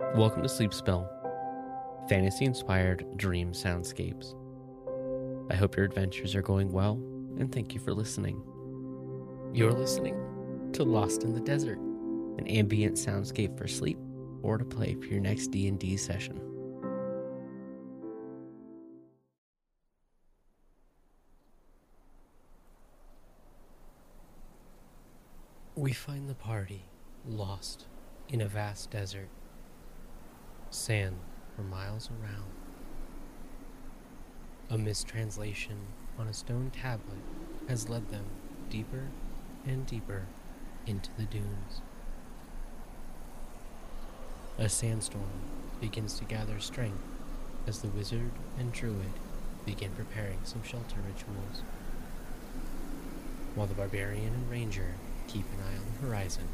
Welcome to Sleep Spell, fantasy inspired dream soundscapes. I hope your adventures are going well, and thank you for listening. You're listening to Lost in the Desert, an ambient soundscape for sleep or to play for your next D&D session. We find the party lost in a vast desert. Sand for miles around. A mistranslation on a stone tablet has led them deeper and deeper into the dunes. A sandstorm begins to gather strength as the wizard and druid begin preparing some shelter rituals, while the barbarian and ranger keep an eye on the horizon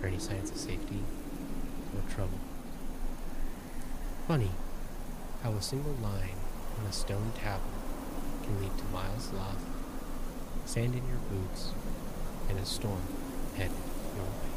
for any signs of safety or trouble. Funny how a single line on a stone tablet can lead to miles lost, sand in your boots, and a storm headed your way.